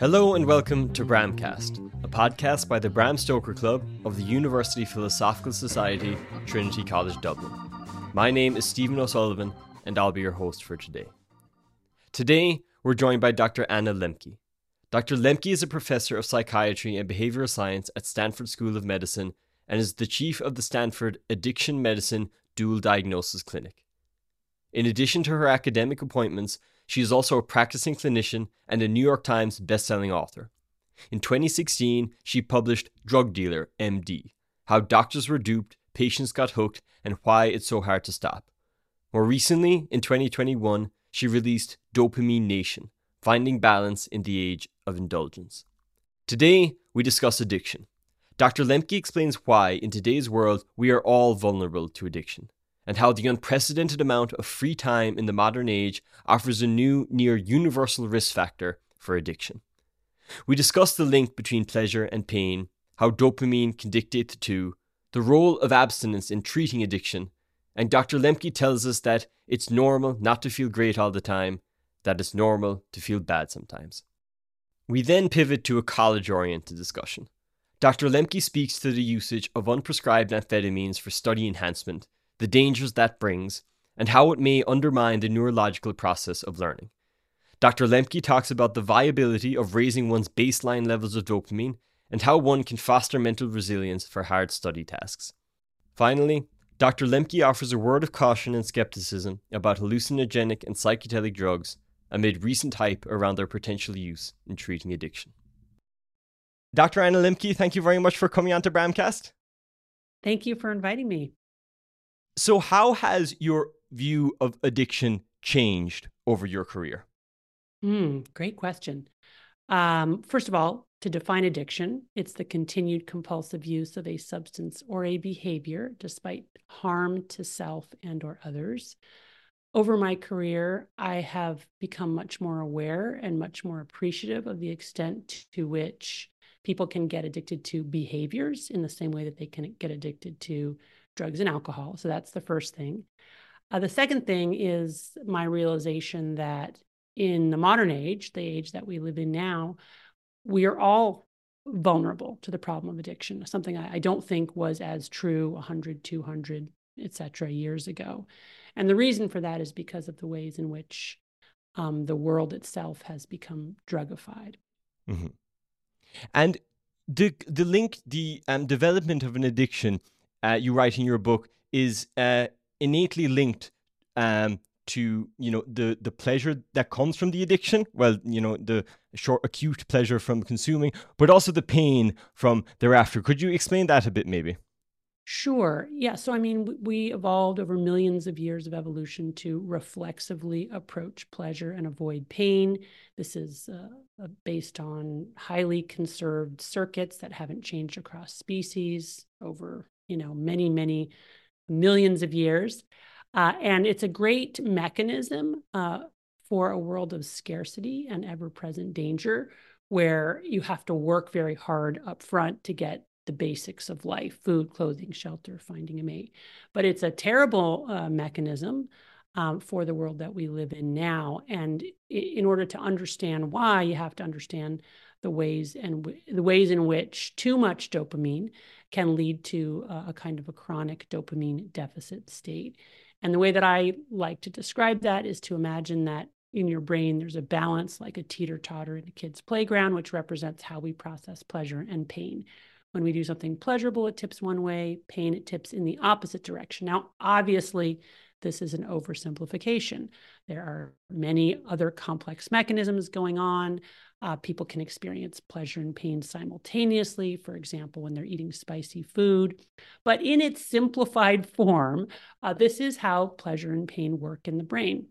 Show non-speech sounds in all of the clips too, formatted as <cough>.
Hello and welcome to Bramcast, a podcast by the Bram Stoker Club of the University Philosophical Society, Trinity College Dublin. My name is Stephen O'Sullivan, and I'll be your host for today. Today, we're joined by Dr. Anna Lembke. Dr. Lembke is a professor of psychiatry and behavioral science at Stanford School of Medicine and is the chief of the Stanford Addiction Medicine Dual Diagnosis Clinic. In addition to her academic appointments, she is also a practicing clinician and a New York Times bestselling author. In 2016, she published Drug Dealer, MD How Doctors Were Duped, Patients Got Hooked, and Why It's So Hard to Stop. More recently, in 2021, she released Dopamine Nation Finding Balance in the Age of Indulgence. Today, we discuss addiction. Dr. Lembke explains why, in today's world, we are all vulnerable to addiction and how the unprecedented amount of free time in the modern age offers a new, near universal risk factor for addiction. We discuss the link between pleasure and pain, how dopamine can dictate the two, the role of abstinence in treating addiction, and Dr. Lembke tells us that it's normal not to feel great all the time, that it's normal to feel bad sometimes. We then pivot to a college oriented discussion. Dr. Lembke speaks to the usage of unprescribed amphetamines for study enhancement the dangers that brings, and how it may undermine the neurological process of learning. Dr. Lembke talks about the viability of raising one's baseline levels of dopamine and how one can foster mental resilience for hard study tasks. Finally, Dr. Lembke offers a word of caution and skepticism about hallucinogenic and psychedelic drugs amid recent hype around their potential use in treating addiction. Dr. Anna Lembke, thank you very much for coming on to Bramcast. Thank you for inviting me. So, how has your view of addiction changed over your career? Mm, great question. Um, first of all, to define addiction, it's the continued compulsive use of a substance or a behavior despite harm to self and or others. Over my career, I have become much more aware and much more appreciative of the extent to which people can get addicted to behaviors in the same way that they can get addicted to drugs and alcohol. So that's the first thing. Uh, the second thing is my realization that in the modern age, the age that we live in now, we are all vulnerable to the problem of addiction, something I, I don't think was as true 100, 200, et cetera, years ago. And the reason for that is because of the ways in which um, the world itself has become drugified. Mm-hmm. And the the link, the um, development of an addiction uh, you write in your book is uh, innately linked um, to you know the the pleasure that comes from the addiction well you know the short acute pleasure from consuming but also the pain from thereafter could you explain that a bit maybe Sure. Yeah. So, I mean, we evolved over millions of years of evolution to reflexively approach pleasure and avoid pain. This is uh, based on highly conserved circuits that haven't changed across species over you know, many, many millions of years. Uh, and it's a great mechanism uh, for a world of scarcity and ever present danger where you have to work very hard up front to get the basics of life food, clothing, shelter, finding a mate. But it's a terrible uh, mechanism. Um, for the world that we live in now. And in order to understand why, you have to understand the ways and w- the ways in which too much dopamine can lead to a, a kind of a chronic dopamine deficit state. And the way that I like to describe that is to imagine that in your brain there's a balance like a teeter totter in a kid's playground, which represents how we process pleasure and pain. When we do something pleasurable, it tips one way, pain, it tips in the opposite direction. Now, obviously, this is an oversimplification. There are many other complex mechanisms going on. Uh, people can experience pleasure and pain simultaneously, for example, when they're eating spicy food. But in its simplified <laughs> form, uh, this is how pleasure and pain work in the brain.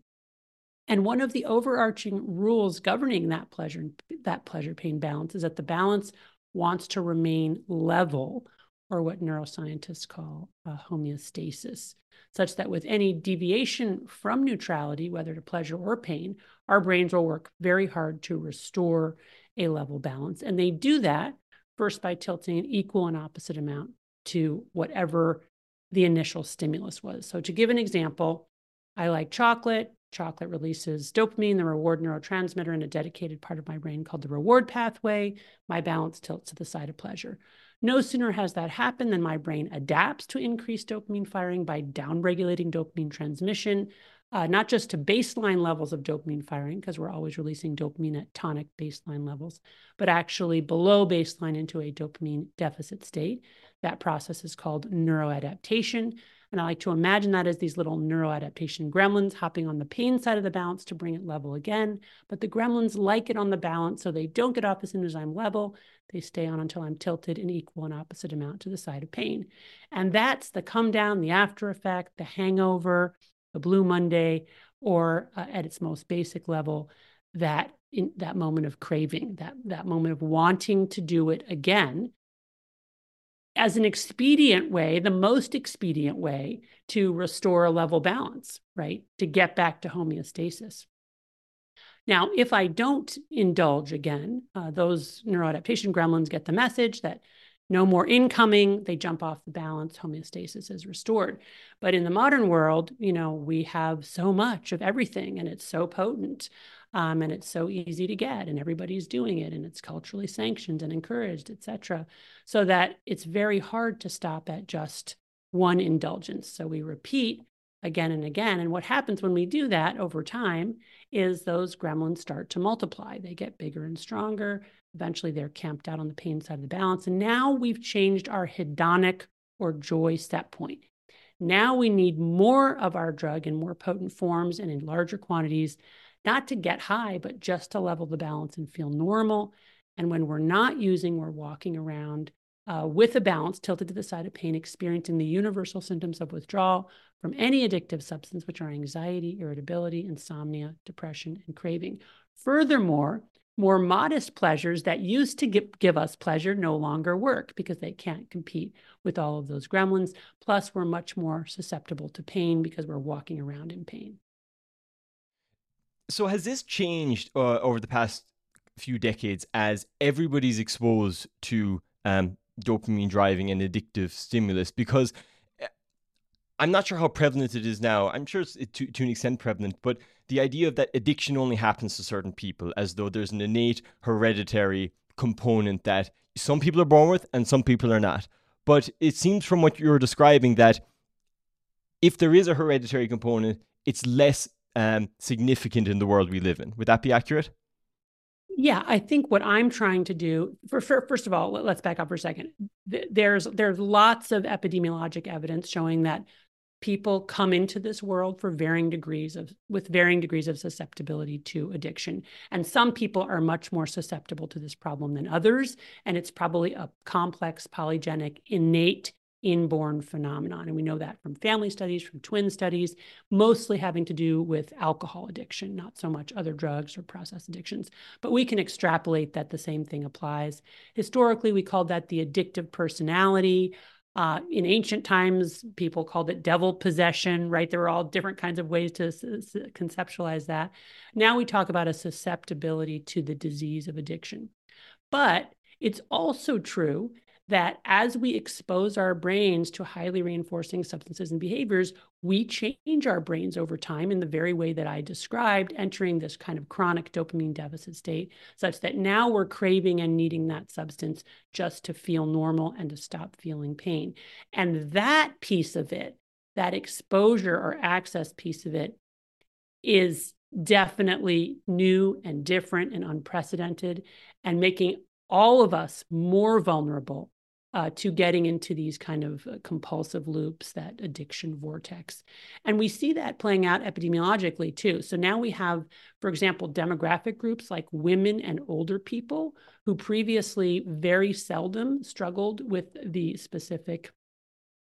And one of the overarching rules governing that pleasure that pleasure pain balance is that the balance wants to remain level, or what neuroscientists call homeostasis such that with any deviation from neutrality, whether to pleasure or pain, our brains will work very hard to restore a level balance. And they do that first by tilting an equal and opposite amount to whatever the initial stimulus was. So, to give an example, I like chocolate. chocolate releases dopamine, the reward neurotransmitter, in a dedicated part of my brain called the reward pathway. My balance tilts to the side of pleasure. No sooner has that happened than my brain adapts to increased dopamine firing by downregulating dopamine transmission, uh, not just to baseline levels of dopamine firing, because we're always releasing dopamine at tonic baseline levels, but actually below baseline into a dopamine deficit state. That process is called neuroadaptation. And I like to imagine that as these little neuroadaptation gremlins hopping on the pain side of the balance to bring it level again. But the gremlins like it on the balance, so they don't get off as soon as I'm level. They stay on until I'm tilted in equal and opposite amount to the side of pain. And that's the come down, the after effect, the hangover, the blue Monday, or uh, at its most basic level, that in that moment of craving, that that moment of wanting to do it again as an expedient way, the most expedient way to restore a level balance, right? To get back to homeostasis. Now, if I don't indulge again, uh, those neuroadaptation gremlins get the message that no more incoming, they jump off the balance, homeostasis is restored. But in the modern world, you know, we have so much of everything and it's so potent um, and it's so easy to get and everybody's doing it and it's culturally sanctioned and encouraged et cetera so that it's very hard to stop at just one indulgence. So we repeat again and again. And what happens when we do that over time is those gremlins start to multiply. They get bigger and stronger. Eventually they're camped out on the pain side of the balance. And now we've changed our hedonic or joy set point. Now we need more of our drug in more potent forms and in larger quantities not to get high, but just to level the balance and feel normal. And when we're not using, we're walking around uh, with a balance tilted to the side of pain, experiencing the universal symptoms of withdrawal from any addictive substance, which are anxiety, irritability, insomnia, depression, and craving. Furthermore, more modest pleasures that used to give, give us pleasure no longer work because they can't compete with all of those gremlins. Plus, we're much more susceptible to pain because we're walking around in pain. So has this changed uh, over the past few decades as everybody's exposed to um, dopamine driving and addictive stimulus? Because eh, I'm not sure how prevalent it is now. I'm sure it's to, to an extent prevalent, but the idea of that addiction only happens to certain people, as though there's an innate hereditary component that some people are born with and some people are not. But it seems from what you're describing that if there is a hereditary component, it's less um, significant in the world we live in. Would that be accurate? Yeah, I think what I'm trying to do, for, for first of all, let's back up for a second. There's there's lots of epidemiologic evidence showing that people come into this world for varying degrees of with varying degrees of susceptibility to addiction and some people are much more susceptible to this problem than others and it's probably a complex polygenic innate inborn phenomenon. And we know that from family studies, from twin studies, mostly having to do with alcohol addiction, not so much other drugs or process addictions. But we can extrapolate that the same thing applies. Historically, we called that the addictive personality. Uh, in ancient times, people called it devil possession, right? There were all different kinds of ways to s- s- conceptualize that. Now we talk about a susceptibility to the disease of addiction. But it's also true that as we expose our brains to highly reinforcing substances and behaviors, we change our brains over time in the very way that I described, entering this kind of chronic dopamine deficit state, such that now we're craving and needing that substance just to feel normal and to stop feeling pain. And that piece of it, that exposure or access piece of it, is definitely new and different and unprecedented and making all of us more vulnerable uh, to getting into these kind of uh, compulsive loops, that addiction vortex. And we see that playing out epidemiologically too. So now we have, for example, demographic groups like women and older people who previously very seldom struggled with the specific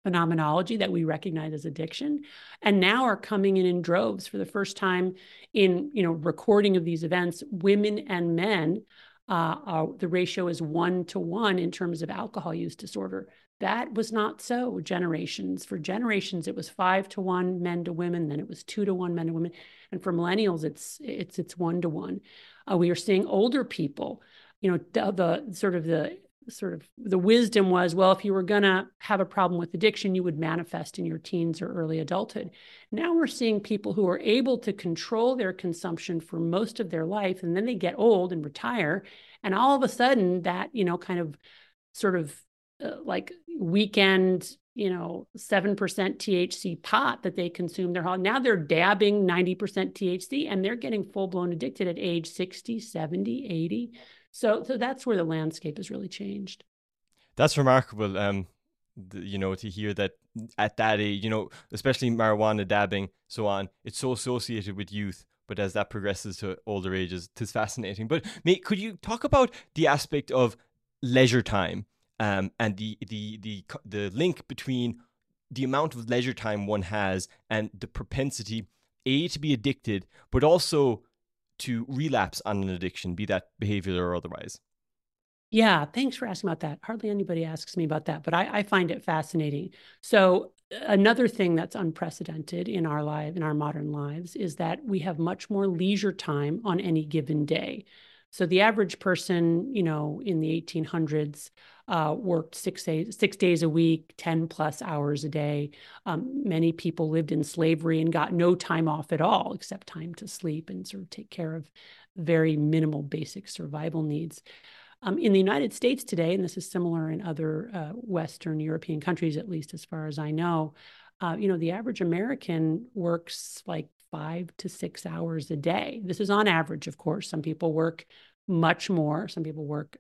phenomenology that we recognize as addiction and now are coming in in droves for the first time in you know recording of these events women and men uh, uh, the ratio is one to one in terms of alcohol use disorder. That was not so generations. For generations, it was five to one men to women, then it was two to one men to women, and for millennials, it's it's it's one to one. Uh, we are seeing older people, you know, the, the sort of the sort of the wisdom was well if you were going to have a problem with addiction you would manifest in your teens or early adulthood. Now we're seeing people who are able to control their consumption for most of their life and then they get old and retire and all of a sudden that you know kind of sort of uh, like weekend you know 7% THC pot that they consume their whole now they're dabbing 90% THC and they're getting full blown addicted at age 60 70 80 so, so that's where the landscape has really changed. That's remarkable. Um, the, you know, to hear that at that age, you know, especially marijuana dabbing, so on, it's so associated with youth. But as that progresses to older ages, it's fascinating. But mate, could you talk about the aspect of leisure time um, and the the the the link between the amount of leisure time one has and the propensity a to be addicted, but also to relapse on an addiction, be that behavioral or otherwise? Yeah, thanks for asking about that. Hardly anybody asks me about that, but I, I, find it fascinating. So uh, another thing that's unprecedented in our life, in our modern lives, is that we have much more leisure time on any given day. So the average person, you know, in the 1800s uh, worked six days, six days a week, 10 plus hours a day. Um, many people lived in slavery and got no time off at all, except time to sleep and sort of take care of very minimal basic survival needs. Um, in the United States today, and this is similar in other uh, Western European countries, at least as far as I know, uh, you know, the average American works like five to six hours a day. This is on average, of course. Some people work much more. Some people work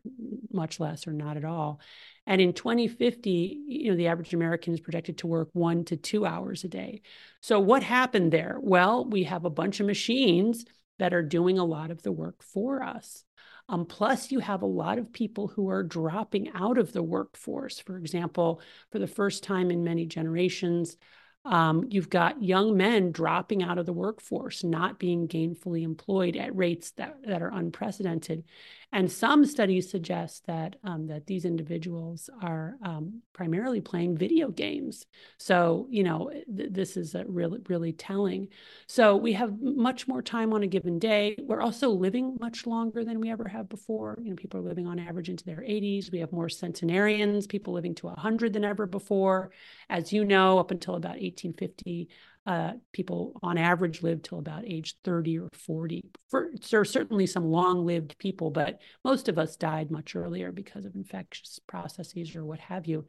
much less or not at all. And in 2050, you know, the average American is projected to work one to two hours a day. So what happened there? Well, we have a bunch of machines that are doing a lot of the work for us. Um, plus, you have a lot of people who are dropping out of the workforce. For example, for the first time in many generations, um, you've got young men dropping out of the workforce, not being gainfully employed at rates that, that are unprecedented. And some studies suggest that um, that these individuals are um, primarily playing video games. So you know th- this is really really telling. So we have much more time on a given day. We're also living much longer than we ever have before. You know, people are living on average into their 80s. We have more centenarians, people living to 100 than ever before. As you know, up until about 1850, uh, people on average live till about age 30 or 40. For, there are certainly some long lived people, but most of us died much earlier because of infectious processes or what have you.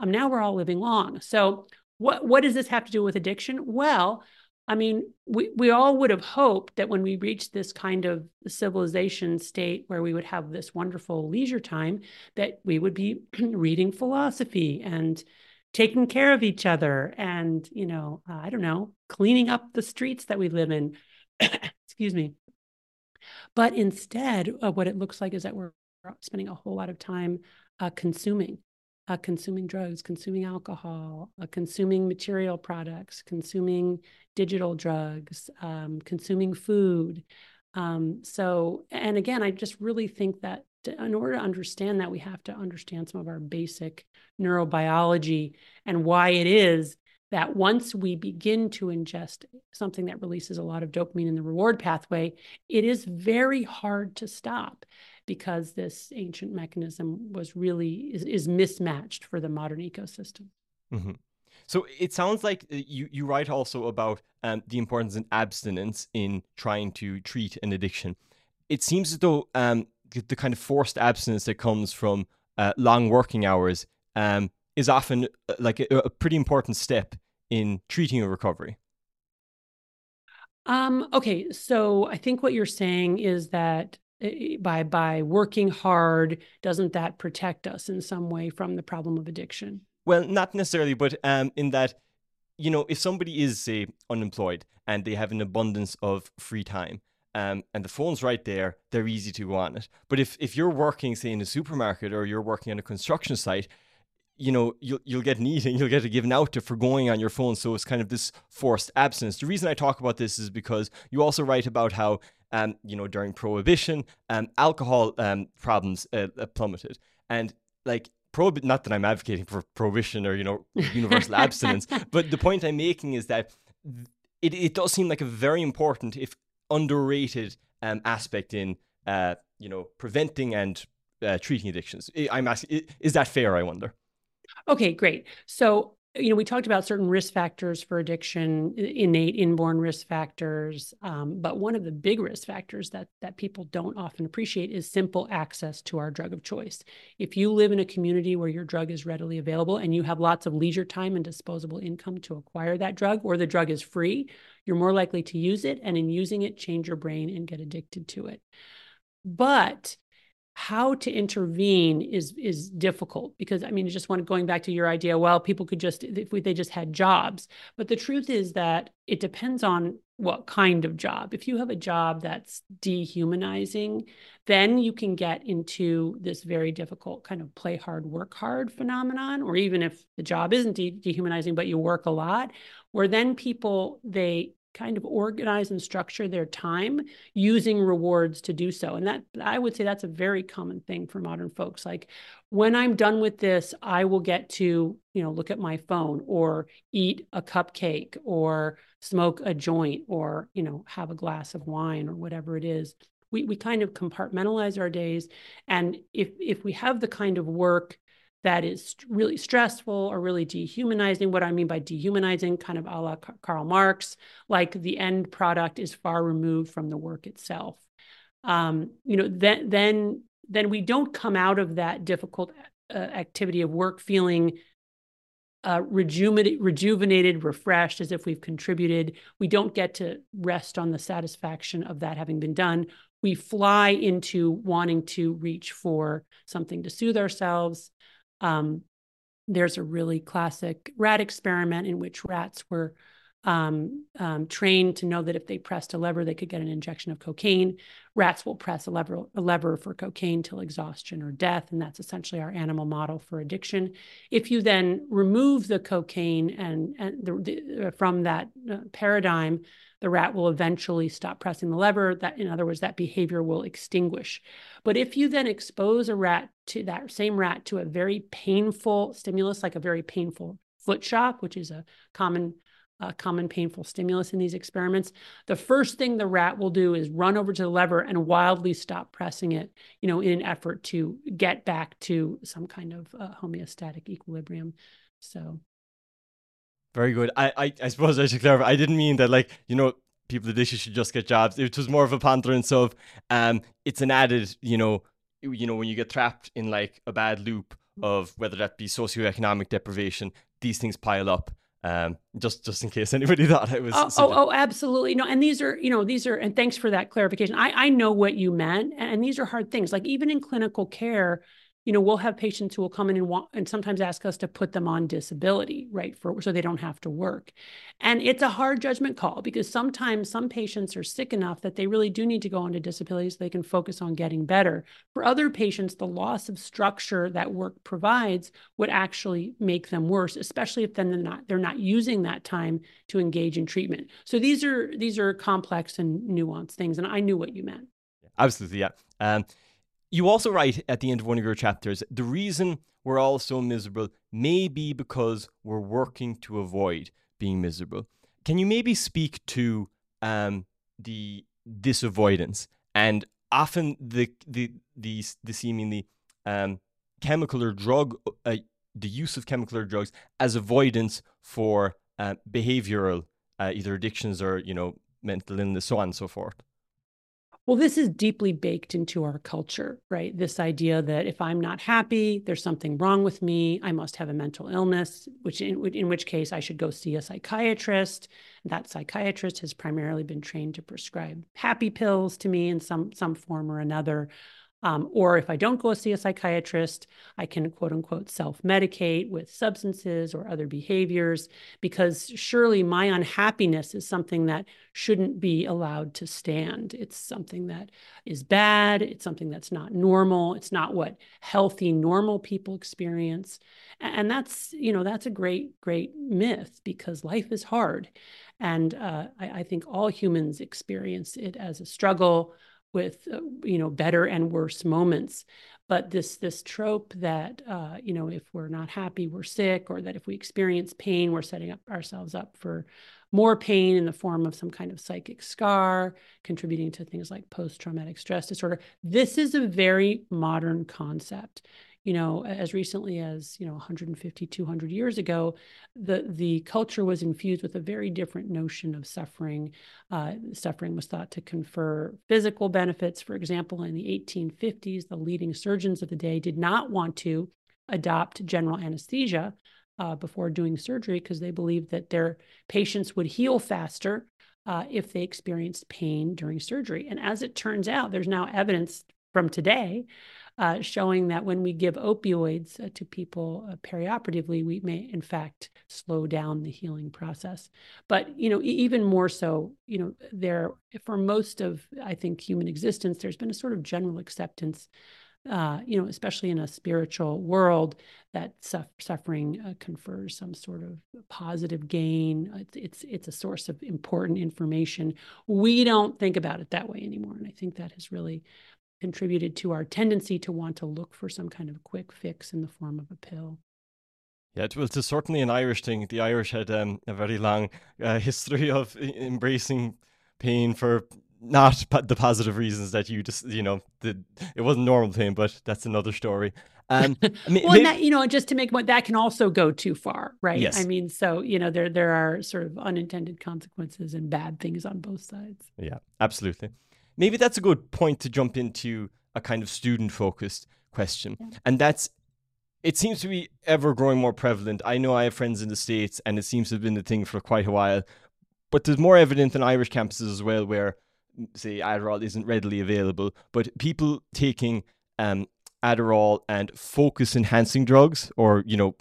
Um, now we're all living long. So, what, what does this have to do with addiction? Well, I mean, we, we all would have hoped that when we reached this kind of civilization state where we would have this wonderful leisure time, that we would be <clears throat> reading philosophy and taking care of each other and you know uh, i don't know cleaning up the streets that we live in. <coughs> Excuse me. But instead uh, what it looks like is that we're spending a whole lot of time uh, consuming uh, consuming drugs consuming alcohol uh, consuming material products consuming digital drugs um, consuming food. Um, so and again i just really think that to, in order to understand that, we have to understand some of our basic neurobiology and why it is that once we begin to ingest something that releases a lot of dopamine in the reward pathway, it is very hard to stop because this ancient mechanism was really is, is mismatched for the modern ecosystem. Mm-hmm. So it sounds like uh, you you write also about um, the importance of abstinence in trying to treat an addiction. It seems as though um, the kind of forced abstinence that comes from uh, long working hours um, is often uh, like a, a, pretty important step in treating a recovery. Um, okay, so I think what you're saying is that uh, by by working hard, doesn't that protect us in some way from the problem of addiction? Well, not necessarily, but um, in that, you know, if somebody is say unemployed and they have an abundance of free time, um, and the phone's right there, they're easy to go on it. But if, if you're working, say, in a supermarket or you're working on a construction site, you know, you'll, you'll get needed, <laughs> you'll get a given out to for going on your phone. So it's kind of this forced abstinence. The reason I talk about this is because you also write about how, um, you know, during prohibition, um, alcohol um, problems uh, uh plummeted. And like, prohib- not that I'm advocating for prohibition or, you know, universal <laughs> abstinence, but the point I'm making is that it, it does seem like a very important, if underrated um, aspect in uh, you know preventing and uh, treating addictions. I'm asking, is that fair? I wonder. Okay, great. So you know, we talked about certain risk factors for addiction, innate inborn risk factors. Um, but one of the big risk factors that that people don't often appreciate is simple access to our drug of choice. If you live in a community where your drug is readily available and you have lots of leisure time and disposable income to acquire that drug, or the drug is free, you're more likely to use it, and in using it, change your brain and get addicted to it. But how to intervene is is difficult because I mean, just want going back to your idea. Well, people could just if we, they just had jobs, but the truth is that it depends on what kind of job. If you have a job that's dehumanizing, then you can get into this very difficult kind of play hard, work hard phenomenon. Or even if the job isn't de- dehumanizing, but you work a lot, where then people they kind of organize and structure their time using rewards to do so. And that I would say that's a very common thing for modern folks. Like when I'm done with this, I will get to, you know, look at my phone or eat a cupcake or smoke a joint or, you know, have a glass of wine or whatever it is. We we kind of compartmentalize our days. And if if we have the kind of work that is really stressful or really dehumanizing. What I mean by dehumanizing, kind of a la Karl Marx, like the end product is far removed from the work itself. Um, you know, then then then we don't come out of that difficult uh, activity of work feeling uh, rejuvenated, rejuvenated, refreshed, as if we've contributed. We don't get to rest on the satisfaction of that having been done. We fly into wanting to reach for something to soothe ourselves, um, there's a really classic rat experiment in which rats were um, um, trained to know that if they pressed a lever, they could get an injection of cocaine. Rats will press a lever, a lever for cocaine till exhaustion or death, and that's essentially our animal model for addiction. If you then remove the cocaine and, and the, the, uh, from that uh, paradigm, the rat will eventually stop pressing the lever. That, in other words, that behavior will extinguish. But if you then expose a rat to that same rat to a very painful stimulus, like a very painful foot shock, which is a common common painful stimulus in these experiments, the first thing the rat will do is run over to the lever and wildly stop pressing it, you know, in an effort to get back to some kind of uh, homeostatic equilibrium. So very good. I, I, I suppose I should clarify. I didn't mean that, like, you know, people that dishes should just get jobs. It was more of a ponderance of um, it's an added, you know, you know, when you get trapped in like a bad loop of whether that be socioeconomic deprivation, these things pile up. Um, just just in case <laughs> anybody thought it was. Oh, oh, oh, absolutely no. And these are, you know, these are, and thanks for that clarification. I I know what you meant, and these are hard things. Like even in clinical care, you know, we'll have patients who will come in and want and sometimes ask us to put them on disability, right? For so they don't have to work. And it's a hard judgment call because sometimes some patients are sick enough that they really do need to go onto disability so they can focus on getting better. For other patients, the loss of structure that work provides would actually make them worse, especially if then they're not they're not using that time to engage in treatment. So these are these are complex and nuanced things. And I knew what you meant. Absolutely, yeah. Um, you also write at the end of one of your chapters the reason we're all so miserable may be because we're working to avoid being miserable. Can you maybe speak to um, the this avoidance and often the the the, the seemingly um, chemical or drug uh, the use of chemical or drugs as avoidance for uh, behavioral uh, either addictions or you know mental illness so on and so forth well, this is deeply baked into our culture, right? This idea that if I'm not happy, there's something wrong with me. I must have a mental illness, which in, in which case I should go see a psychiatrist. That psychiatrist has primarily been trained to prescribe happy pills to me in some some form or another. Um, or if I don't go see a psychiatrist, I can quote unquote self medicate with substances or other behaviors, because surely my unhappiness is something that shouldn't be allowed to stand. It's something that is bad. It's something that's not normal. It's not what healthy, normal people experience. And that's, you know, that's a great, great myth because life is hard. And uh, I, I think all humans experience it as a struggle with uh, you know better and worse moments. But this this trope that uh, you know if we're not happy we're sick or that if we experience pain we're setting up ourselves up for more pain in the form of some kind of psychic scar contributing to things like post-traumatic stress disorder. This is a very modern concept you know as recently as you know 150 200 years ago the the culture was infused with a very different notion of suffering uh, suffering was thought to confer physical benefits for example in the 1850s the leading surgeons of the day did not want to adopt general anesthesia uh, before doing surgery because they believed that their patients would heal faster uh, if they experienced pain during surgery. And as it turns out, there's now evidence from today uh, showing that when we give opioids uh, to people uh, perioperatively, we may in fact slow down the healing process. But you know, even more so, you know, there for most of I think human existence, there's been a sort of general acceptance. Uh, you know, especially in a spiritual world, that suffering uh, confers some sort of positive gain. It's, it's it's a source of important information. We don't think about it that way anymore, and I think that has really contributed to our tendency to want to look for some kind of quick fix in the form of a pill. Yeah, it was certainly an Irish thing. The Irish had um, a very long uh, <laughs> history of embracing pain for not <laughs> the positive reasons that you just, you know, the, it wasn't normal pain, but that's another story. Um, <laughs> I mean, well, maybe, that, you know, just to make point, that can also go too far, right? Yes. I mean, so you know, there there are sort of unintended consequences and bad things on both sides. Yeah, absolutely maybe that's a good point to jump into a kind of student focused question. Yeah. And that's it seems to be ever growing more prevalent. I know I have friends in the States and it seems to have been the thing for quite a while. But there's more evidence in Irish campuses as well where say Adderall isn't readily available, but people taking um, Adderall and focus enhancing drugs, or you know,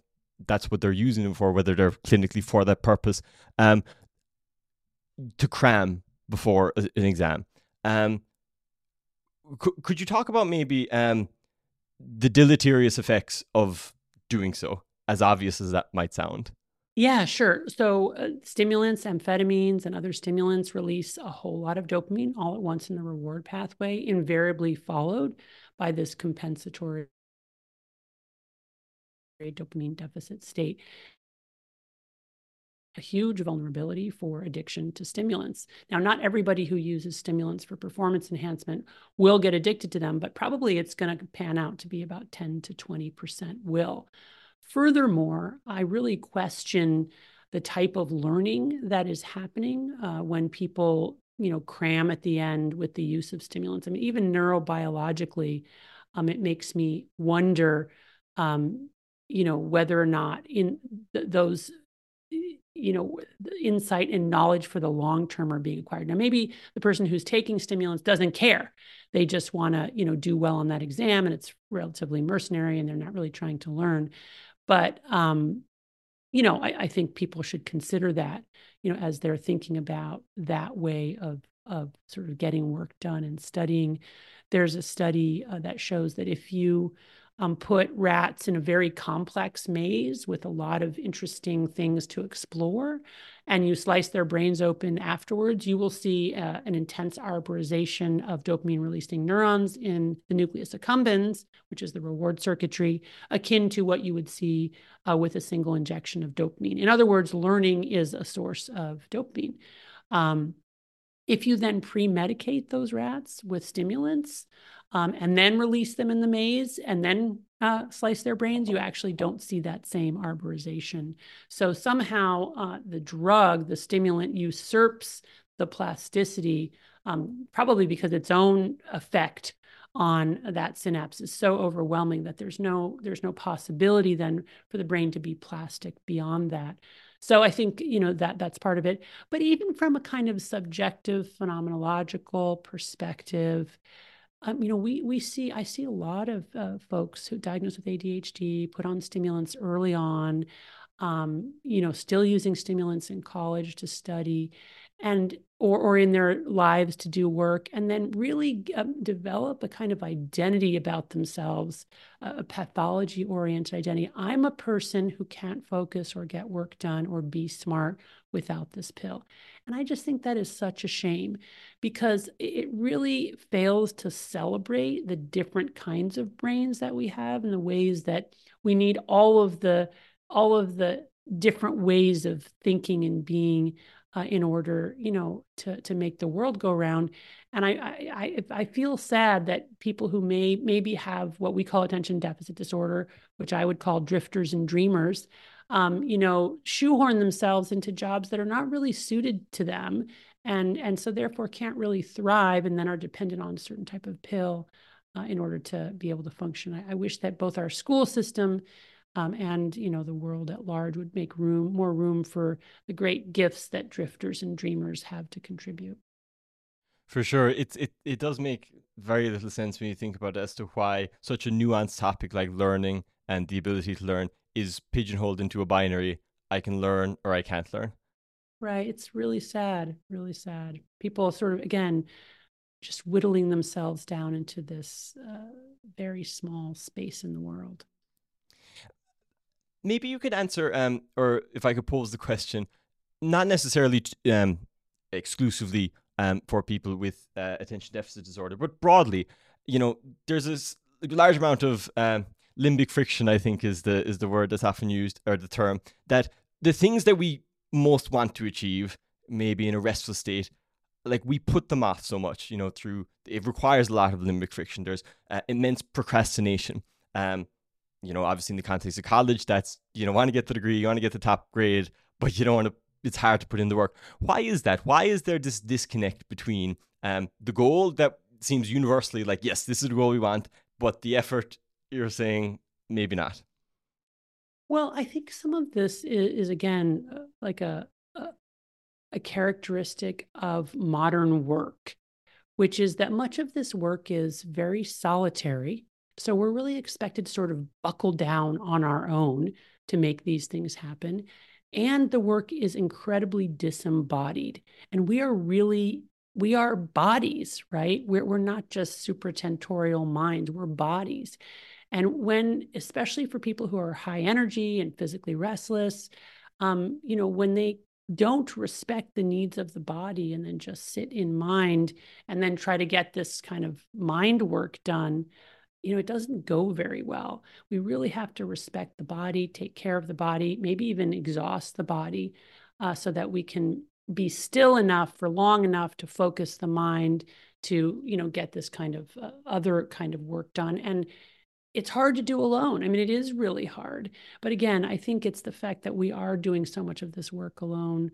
that's what they're using them for, whether they're clinically for that purpose, um, to cram before an exam. Um, c- could you talk about maybe um, the deleterious effects of doing so, as obvious as that might sound? Yeah, sure. So, uh, stimulants, amphetamines, and other stimulants release a whole lot of dopamine all at once in the reward pathway, invariably followed by this compensatory dopamine deficit state a huge vulnerability for addiction to stimulants. Now, not everybody who uses stimulants for performance enhancement will get addicted to them, but probably it's going to pan out to be about 10 to 20% will. Furthermore, I really question the type of learning that is happening uh, when people, you know, cram at the end with the use of stimulants. I mean, even neurobiologically, um, it makes me wonder, um, you know, whether or not in th- those you know insight and knowledge for the long term are being acquired. Now maybe the person who's taking stimulants doesn't care. They just want to you know do well on that exam and it's relatively mercenary and they're not really trying to learn. But um you know I, I think people should consider that you know as they're thinking about that way of of sort of getting work done and studying. There's a study uh, that shows that if you um, put rats in a very complex maze with a lot of interesting things to explore, and you slice their brains open afterwards, you will see uh, an intense arborization of dopamine releasing neurons in the nucleus accumbens, which is the reward circuitry, akin to what you would see uh, with a single injection of dopamine. In other words, learning is a source of dopamine. Um, if you then pre medicate those rats with stimulants, um, and then release them in the maze and then uh, slice their brains, you actually don't see that same arborization. So somehow uh, the drug, the stimulant, usurps the plasticity, um, probably because its own effect on that synapse is so overwhelming that there's no there's no possibility then for the brain to be plastic beyond that. So I think you know that that's part of it. But even from a kind of subjective phenomenological perspective, um, you know, we we see I see a lot of uh, folks who diagnosed with ADHD put on stimulants early on, um, you know, still using stimulants in college to study, and or or in their lives to do work, and then really um, develop a kind of identity about themselves, a pathology oriented identity. I'm a person who can't focus or get work done or be smart without this pill. And I just think that is such a shame because it really fails to celebrate the different kinds of brains that we have and the ways that we need all of the all of the different ways of thinking and being uh, in order, you know, to to make the world go round. And I, I I feel sad that people who may maybe have what we call attention deficit disorder, which I would call drifters and dreamers, um, you know, shoehorn themselves into jobs that are not really suited to them, and and so therefore can't really thrive, and then are dependent on a certain type of pill uh, in order to be able to function. I, I wish that both our school system um, and you know the world at large would make room more room for the great gifts that drifters and dreamers have to contribute. For sure. It it, it does make very little sense when you think about it as to why such a nuanced topic like learning and the ability to learn is pigeonholed into a binary i can learn or i can't learn. Right it's really sad really sad. People sort of again just whittling themselves down into this uh, very small space in the world. Maybe you could answer, um, or if I could pose the question, not necessarily um, exclusively um, for people with uh, attention deficit disorder, but broadly, you know, there's this large amount of um, limbic friction. I think is the is the word that's often used or the term that the things that we most want to achieve, maybe in a restful state, like we put them off so much. You know, through it requires a lot of limbic friction. There's uh, immense procrastination. Um, you know, obviously in the context of college, that's, you know, want to get the degree, you want to get the top grade, but you don't want to, it's hard to put in the work. Why is that? Why is there this disconnect between um, the goal that seems universally like, yes, this is the goal we want, but the effort you're saying maybe not? Well, I think some of this is, is again, uh, like a, a, a characteristic of modern work, which is that much of this work is very solitary so we're really expected to sort of buckle down on our own to make these things happen. And the work is incredibly disembodied. And we are really, we are bodies, right? We're, we're not just supratentorial minds, we're bodies. And when, especially for people who are high energy and physically restless, um, you know, when they don't respect the needs of the body and then just sit in mind and then try to get this kind of mind work done, you know, it doesn't go very well. We really have to respect the body, take care of the body, maybe even exhaust the body uh, so that we can be still enough for long enough to focus the mind to, you know, get this kind of uh, other kind of work done. And it's hard to do alone. I mean, it is really hard. But again, I think it's the fact that we are doing so much of this work alone.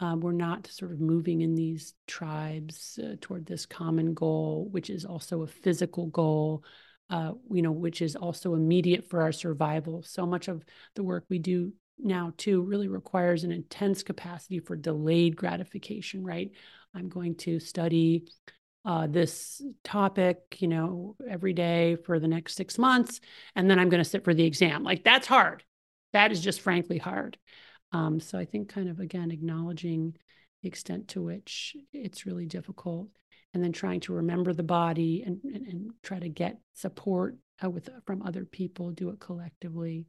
Um, we're not sort of moving in these tribes uh, toward this common goal, which is also a physical goal uh, you know, which is also immediate for our survival. So much of the work we do now, too, really requires an intense capacity for delayed gratification, right? I'm going to study uh, this topic, you know, every day for the next six months, and then I'm going to sit for the exam. Like, that's hard. That is just frankly hard. Um, so I think kind of again acknowledging the extent to which it's really difficult and then trying to remember the body and, and, and try to get support uh, with from other people, do it collectively.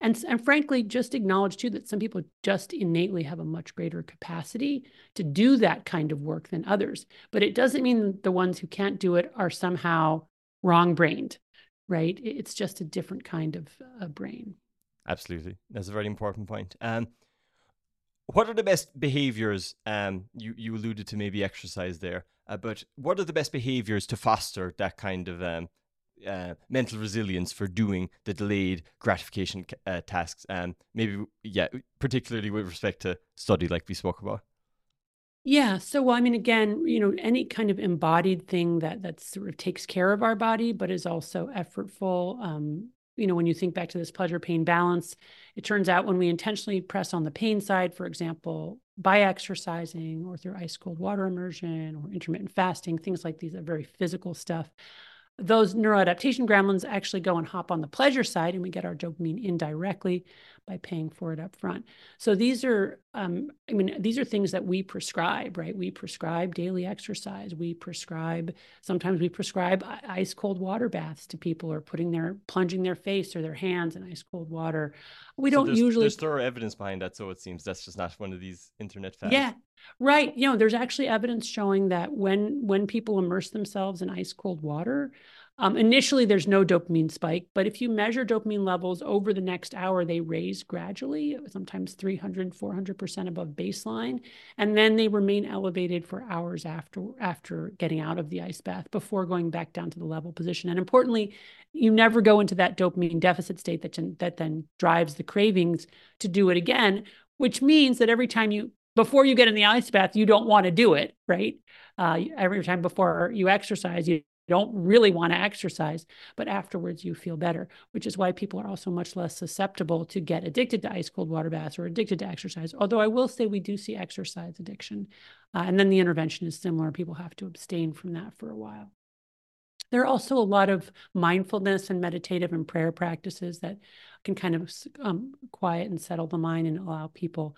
And, and frankly, just acknowledge too that some people just innately have a much greater capacity to do that kind of work than others. But it doesn't mean the ones who can't do it are somehow wrong brained, right? It's just a different kind of uh, brain. Absolutely. That's a very important point. Um, what are the best behaviors? Um, you, you alluded to maybe exercise there. Uh, but what are the best behaviors to foster that kind of um, uh, mental resilience for doing the delayed gratification uh, tasks? And maybe, yeah, particularly with respect to study, like we spoke about. Yeah. So, well, I mean, again, you know, any kind of embodied thing that that sort of takes care of our body, but is also effortful. Um, you know, when you think back to this pleasure pain balance, it turns out when we intentionally press on the pain side, for example, by exercising or through ice cold water immersion or intermittent fasting, things like these are very physical stuff those neuroadaptation gremlins actually go and hop on the pleasure side and we get our dopamine indirectly by paying for it up front so these are um, i mean these are things that we prescribe right? We prescribe daily exercise. We prescribe sometimes we prescribe ice cold water baths to people or putting their plunging their face or their hands in ice cold water. We so don't there's, usually there's thorough evidence behind that so it seems that's just not one of these internet facts. Yeah Right. You know, there's actually evidence showing that when when people immerse themselves in ice cold water, um, initially there's no dopamine spike, but if you measure dopamine levels over the next hour, they raise gradually, sometimes 300, 400% above baseline, and then they remain elevated for hours after after getting out of the ice bath before going back down to the level position. And importantly, you never go into that dopamine deficit state that that then drives the cravings to do it again, which means that every time you before you get in the ice bath, you don't want to do it, right? Uh, every time before you exercise, you don't really want to exercise, but afterwards you feel better, which is why people are also much less susceptible to get addicted to ice cold water baths or addicted to exercise. Although I will say we do see exercise addiction. Uh, and then the intervention is similar. People have to abstain from that for a while. There are also a lot of mindfulness and meditative and prayer practices that can kind of um, quiet and settle the mind and allow people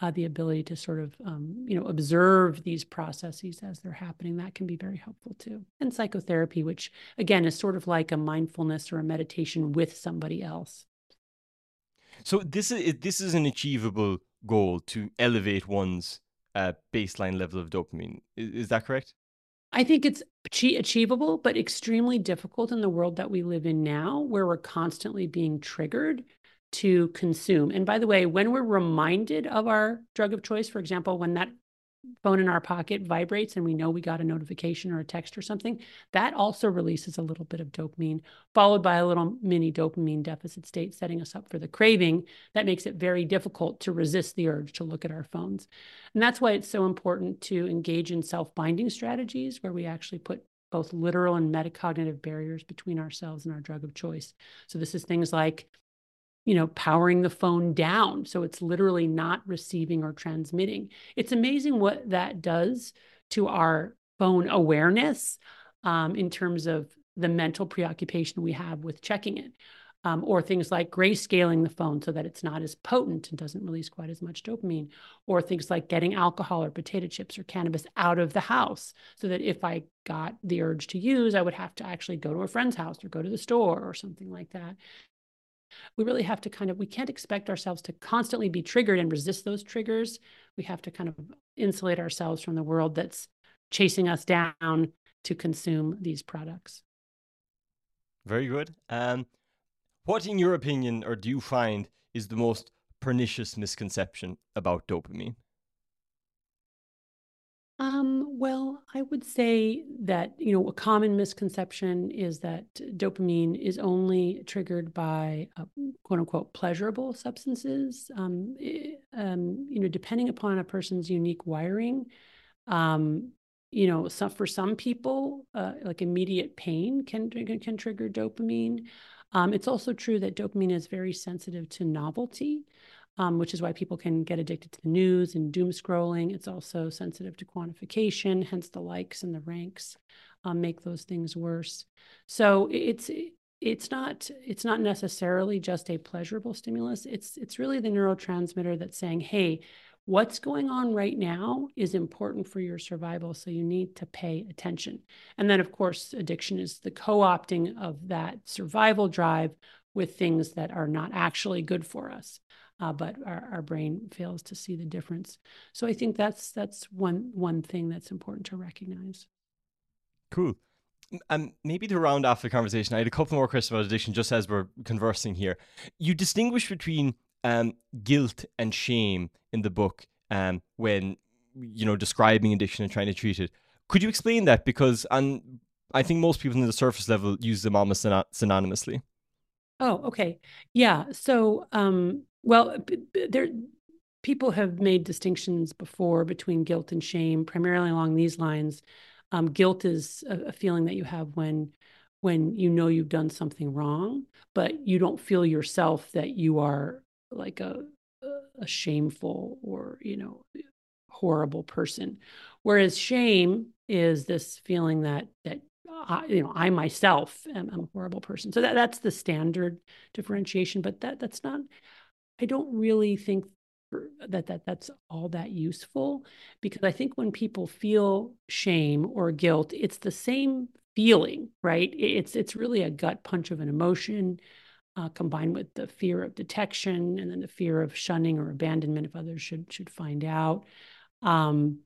uh, the ability to sort of um, you know observe these processes as they're happening that can be very helpful too. And psychotherapy which again is sort of like a mindfulness or a meditation with somebody else. So this is this is an achievable goal to elevate one's uh, baseline level of dopamine. Is, is that correct? I think it's achievable, but extremely difficult in the world that we live in now, where we're constantly being triggered to consume. And by the way, when we're reminded of our drug of choice, for example, when that phone in our pocket vibrates and we know we got a notification or a text or something, that also releases a little bit of dopamine, followed by a little mini dopamine deficit state, setting us up for the craving. That makes it very difficult to resist the urge to look at our phones. And that's why it's so important to engage in self binding strategies where we actually put both literal and metacognitive barriers between ourselves and our drug of choice. So, this is things like you know, powering the phone down. So it's literally not receiving or transmitting. It's amazing what that does to our phone awareness um, in terms of the mental preoccupation we have with checking it. Um, or things like grayscaling the phone so that it's not as potent and doesn't release quite as much dopamine, or things like getting alcohol or potato chips or cannabis out of the house so that if I got the urge to use, I would have to actually go to a friend's house or go to the store or something like that we really have to kind of we can't expect ourselves to constantly be triggered and resist those triggers. We have to kind of insulate ourselves from the world that's chasing us down to consume these products. Very good. Um, what in your opinion or do you find is the most pernicious misconception about dopamine um, well, I would say that, you know, a common misconception is that dopamine is only triggered by uh, quote unquote pleasurable substances. Um, um, you know, depending upon a person's unique wiring, um, you know, for some people, uh, like immediate pain can, can, can trigger dopamine. Um, it's also true that dopamine is very sensitive to novelty um, which is why people can get addicted to the news and doom scrolling. It's also sensitive to quantification, hence the likes and the ranks um, make those things worse. So it's it's not it's not necessarily just a pleasurable stimulus. It's it's really the neurotransmitter that's saying, hey, what's going on right now is important for your survival so you need to pay attention and then of course addiction is the co-opting of that survival drive with things that are not actually good for us uh, but our, our brain fails to see the difference. So I think that's that's one one thing that's important to recognize. Cool. Um, maybe to round off the conversation, I had a couple more questions about addiction just as we're conversing here. You distinguish between um, guilt and shame in the book um, when you know describing addiction and trying to treat it. Could you explain that? Because on, I think most people in the surface level use them almost synonymously. Oh, okay. Yeah. So um, well, there people have made distinctions before between guilt and shame, primarily along these lines. Um, guilt is a, a, feeling that you have when when you know you've done something wrong, but you don't feel yourself that you are like a a shameful or you know horrible person. Whereas shame is this feeling that that I, you know I myself am, am a horrible person. So that that's the standard differentiation, but that that's not I don't really think that that that's all that useful because I think when people feel shame or guilt, it's the same feeling, right? It's it's really a gut punch of an emotion. Uh, combined with the fear of detection and then the fear of shunning or abandonment if others should should find out Um,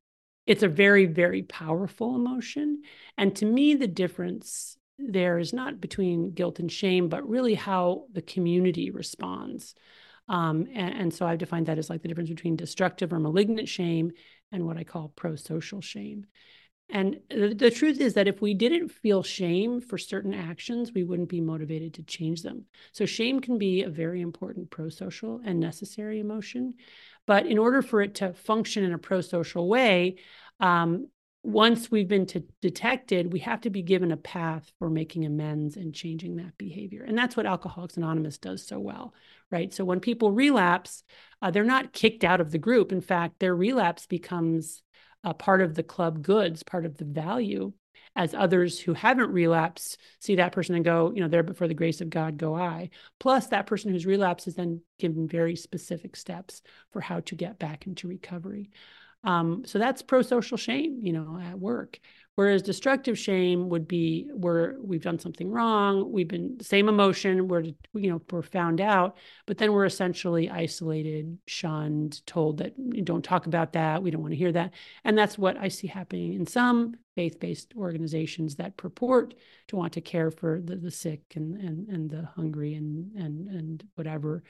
it's a very, very powerful emotion. And to me, the difference there is not between guilt and shame, but really how the community responds. Um, and, and, so I've defined that as like the difference between destructive or malignant shame and what I call pro social shame. And the, the, truth is that if we didn't feel shame for certain actions, we wouldn't be motivated to change them. So, shame can be a very important pro social and necessary emotion. But in order for it to function in a pro social way, um, once we've been to, detected, we have to be given a path for making amends and changing that behavior. And that's what Alcoholics Anonymous does so well, right? So when people relapse, uh, they're not kicked out of the group. In fact, their relapse becomes a part of the club goods, part of the value, as others who haven't relapsed see that person and go, you know, there but for the grace of God go I. Plus, that person who's relapsed is then given very specific steps for how to get back into recovery. Um, so that's pro-social shame, you know, at work. Whereas destructive shame would be where we've done something wrong, we've been same emotion, we're you know we're found out, but then we're essentially isolated, shunned, told that don't talk about that, we don't want to hear that, and that's what I see happening in some faith-based organizations that purport to want to care for the, the sick and and and the hungry and and and whatever.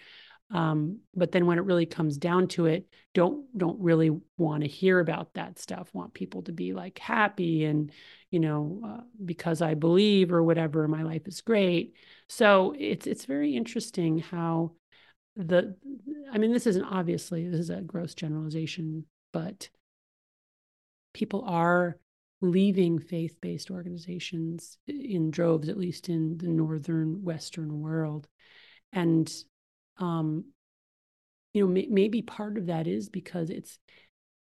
Um, but then when it really comes down to it, don't don't really want to hear about that stuff. Want people to be like happy and you know uh, because I believe or whatever, my life is great. So it's it's very interesting how the I mean this isn't obviously this is a gross generalization, but people are leaving faith-based organizations in droves, at least in the northern Western world. And um, you know, may, maybe part of that is because it's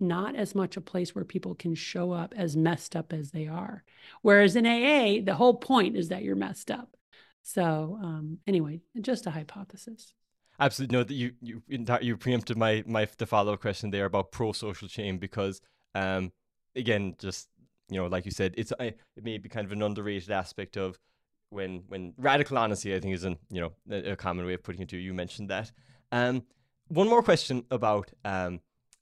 not as much a place where people can show up as messed up as they are. Whereas in AA, the whole point is that you're messed up. So um, anyway, just a hypothesis. Absolutely, no. That you you you preempted my my the follow up question there about pro social shame because um again just you know like you said it's it may be kind of an underrated aspect of when when radical honesty, I think, is an you know a, a common way of putting it. To you mentioned that. Um, one more question about um,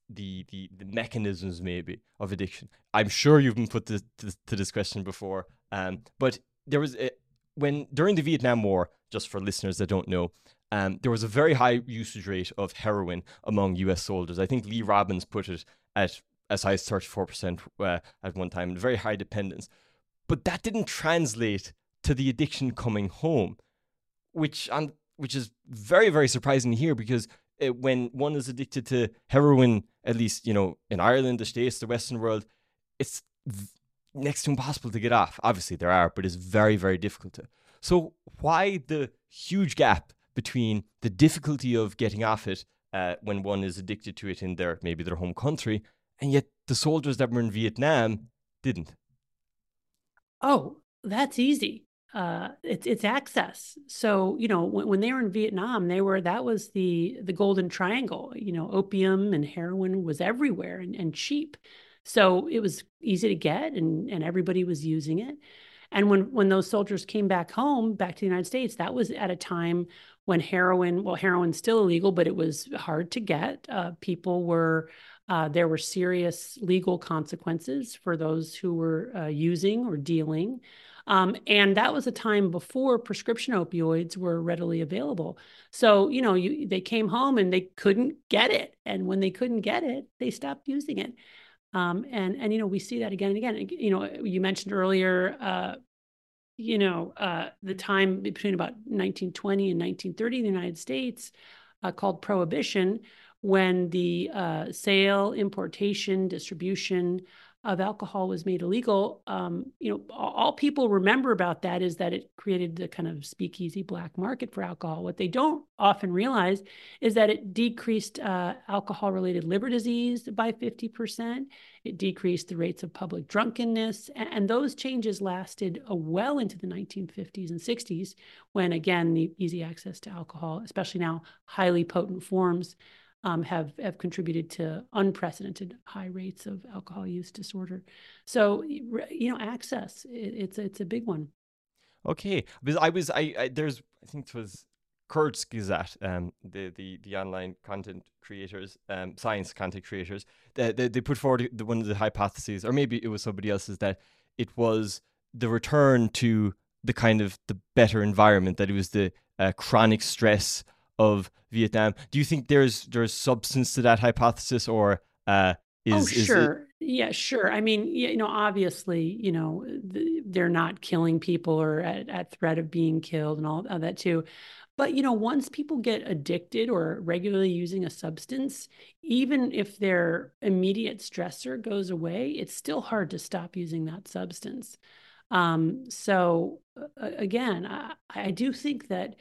the, the the mechanisms maybe of addiction. I'm sure you've been put to, to, to this question before, um, but there was a, when during the Vietnam War. Just for listeners that don't know, um, there was a very high usage rate of heroin among U.S. soldiers. I think Lee Robins put it at as high as 34% uh, at one time, very high dependence. But that didn't translate to the addiction coming home, which on which is very very surprising here because it, when one is addicted to heroin, at least you know in Ireland, the states, the Western world, it's next to impossible to get off. Obviously there are, but it's very very difficult to. So why the huge gap between the difficulty of getting off it uh, when one is addicted to it in their maybe their home country, and yet the soldiers that were in Vietnam didn't? Oh, that's easy uh, it's it's access. So you know when, when they were in Vietnam, they were that was the the golden triangle. You know, opium and heroin was everywhere and, and cheap, so it was easy to get, and and everybody was using it. And when when those soldiers came back home, back to the United States, that was at a time when heroin, well, heroin's still illegal, but it was hard to get. Uh, people were uh, there were serious legal consequences for those who were uh, using or dealing. Um, and that was a time before prescription opioids were readily available. So, you know, you, they came home and they couldn't get it. And when they couldn't get it, they stopped using it. Um, and, and, you know, we see that again and again. You know, you mentioned earlier, uh, you know, uh, the time between about 1920 and 1930 in the United States uh, called Prohibition, when the uh, sale, importation, distribution of alcohol was made illegal, um, you know, all, people remember about that is that it created the kind of speakeasy black market for alcohol. What they don't often realize is that it decreased uh, alcohol-related liver disease by 50%. It decreased the rates of public drunkenness, and, and those changes lasted uh, well into the 1950s and 60s, when again the easy access to alcohol, especially now highly potent forms, um, have have contributed to unprecedented high rates of alcohol use disorder. So you know, access it, it's it's a big one. Okay, because I was I, I there's I think it was Kurzgesagt, um, the, the the online content creators, um, science content creators, they, they, they put forward the, one of the hypotheses, or maybe it was somebody else's, that it was the return to the kind of the better environment, that it was the uh, chronic stress of Vietnam. Do you think there's there's substance to that hypothesis, or uh, is, oh, is sure. It... Yeah, sure. I mean, you know, obviously, you know, they're not killing people or at, at threat of being killed and all, all that too. But you know, once people get addicted or regularly using a substance, even if their immediate stressor goes away, it's still hard to stop using that substance. Um, so uh, again, I, I do think that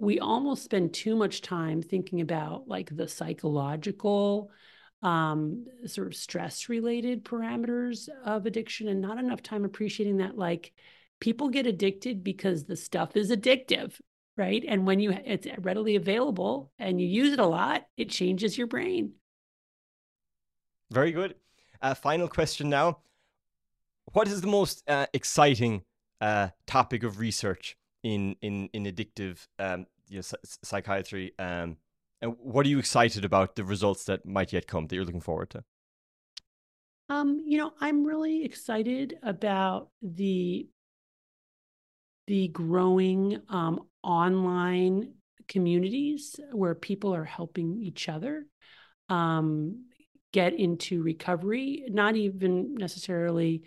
we almost spend too much time thinking about like the psychological um, sort of stress related parameters of addiction and not enough time appreciating that like people get addicted because the stuff is addictive right? And when you it's readily available and you use it a lot it changes your brain. Very good. Uh, final question now. What is the most uh, exciting uh, topic of research in in in addictive um, you know, psychiatry um, and what are you excited about the results that might yet come that you're looking forward to? Um, you know, I'm really excited about the the growing um, online communities where people are helping each other um, get into recovery, not even necessarily,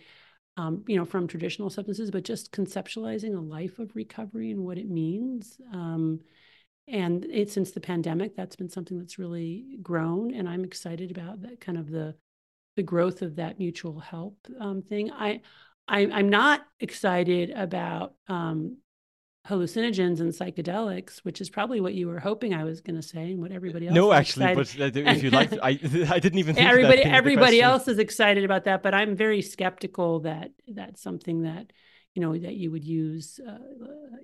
um, you know, from traditional substances, but just conceptualizing a life of recovery and what it means. Um, and it, since the pandemic, that's been something that's really grown, and I'm excited about that kind of the the growth of that mutual help um, thing. I, I am not excited about um, hallucinogens and psychedelics, which is probably what you were hoping I was going to say, and what everybody else. No, actually, but uh, if you like, I <laughs> I didn't even. think everybody everybody else is excited about that, but I'm very skeptical that that's something that you know that you would use uh,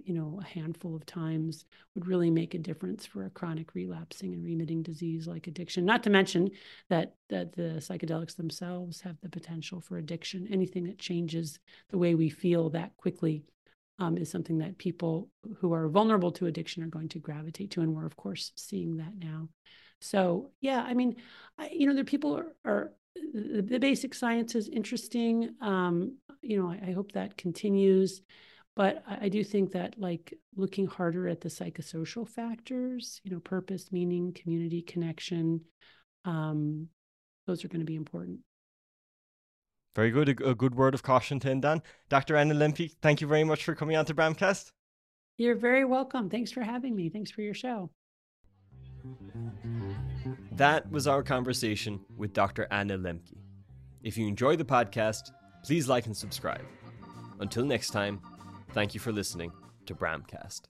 you know a handful of times would really make a difference for a chronic relapsing and remitting disease like addiction not to mention that that the psychedelics themselves have the potential for addiction anything that changes the way we feel that quickly um, is something that people who are vulnerable to addiction are going to gravitate to and we're of course seeing that now so yeah i mean I, you know there people are, are the, the, basic science is interesting. Um, you know, I, I, hope that continues. But I, I, do think that like looking harder at the psychosocial factors, you know, purpose, meaning, community, connection, um, those are going to be important. Very good. A, a, good word of caution to end on. Dr. Anna Lembke, thank you very much for coming on to Bramcast. You're very welcome. Thanks for having me. Thanks for your show. That was our conversation with Dr. Anna Lembke. If you enjoy the podcast, please like and subscribe. Until next time, thank you for listening to Bramcast.